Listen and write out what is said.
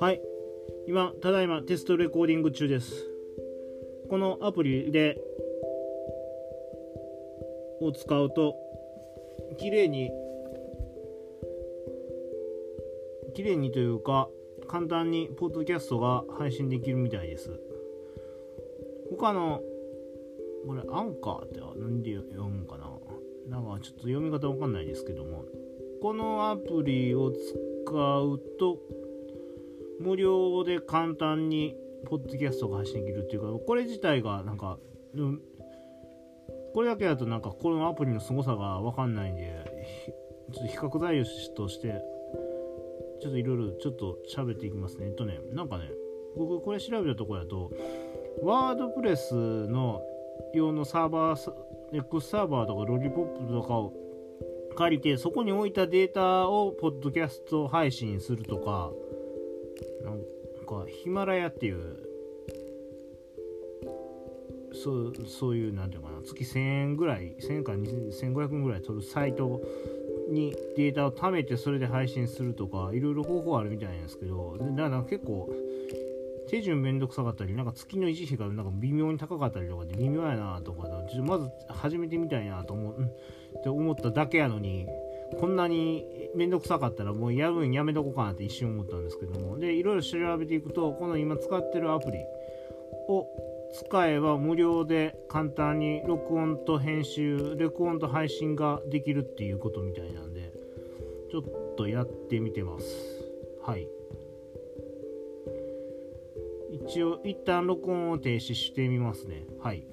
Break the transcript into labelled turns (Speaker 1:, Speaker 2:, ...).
Speaker 1: はい。今ただいまテストレコーディング中です。このアプリでを使うと綺麗に綺麗にというか簡単にポッドキャストが配信できるみたいです。他のこれアンカーって何で読むかな？なんかちょっと読み方わかんないですけどもこのアプリを使うと無料で簡単にポッドキャストが配信できるっていうかこれ自体がなんかこれだけだとなんかこのアプリの凄さがわかんないんでちょっと比較材料としてちょっといろいろちょっと喋っていきますね。えっとねなんかね僕これ調べたところだとワードプレスの用のサーバー X サーバーとかロリポップとかを借りてそこに置いたデータをポッドキャスト配信するとかなんかヒマラヤっていうそうそういうなんていうかな月1000円ぐらい1000円から1500円ぐらい取るサイトにデータを貯めてそれで配信するとかいろいろ方法あるみたいなんですけどだから結構手順めんどくさかったりなんか月の維持費がなんか微妙に高かったりとかで微妙やなとかでちょまず始めてみたいなと思う、うん、って思っただけやのにこんなにめんどくさかったらもうやるんやめとこうかなって一瞬思ったんですけども。でいろいろ調べていくとこの今使ってるアプリを使えば無料で簡単に録音と編集録音と配信ができるっていうことみたいなんでちょっとやってみてます。はい。一応一旦録音を停止してみますね。はい。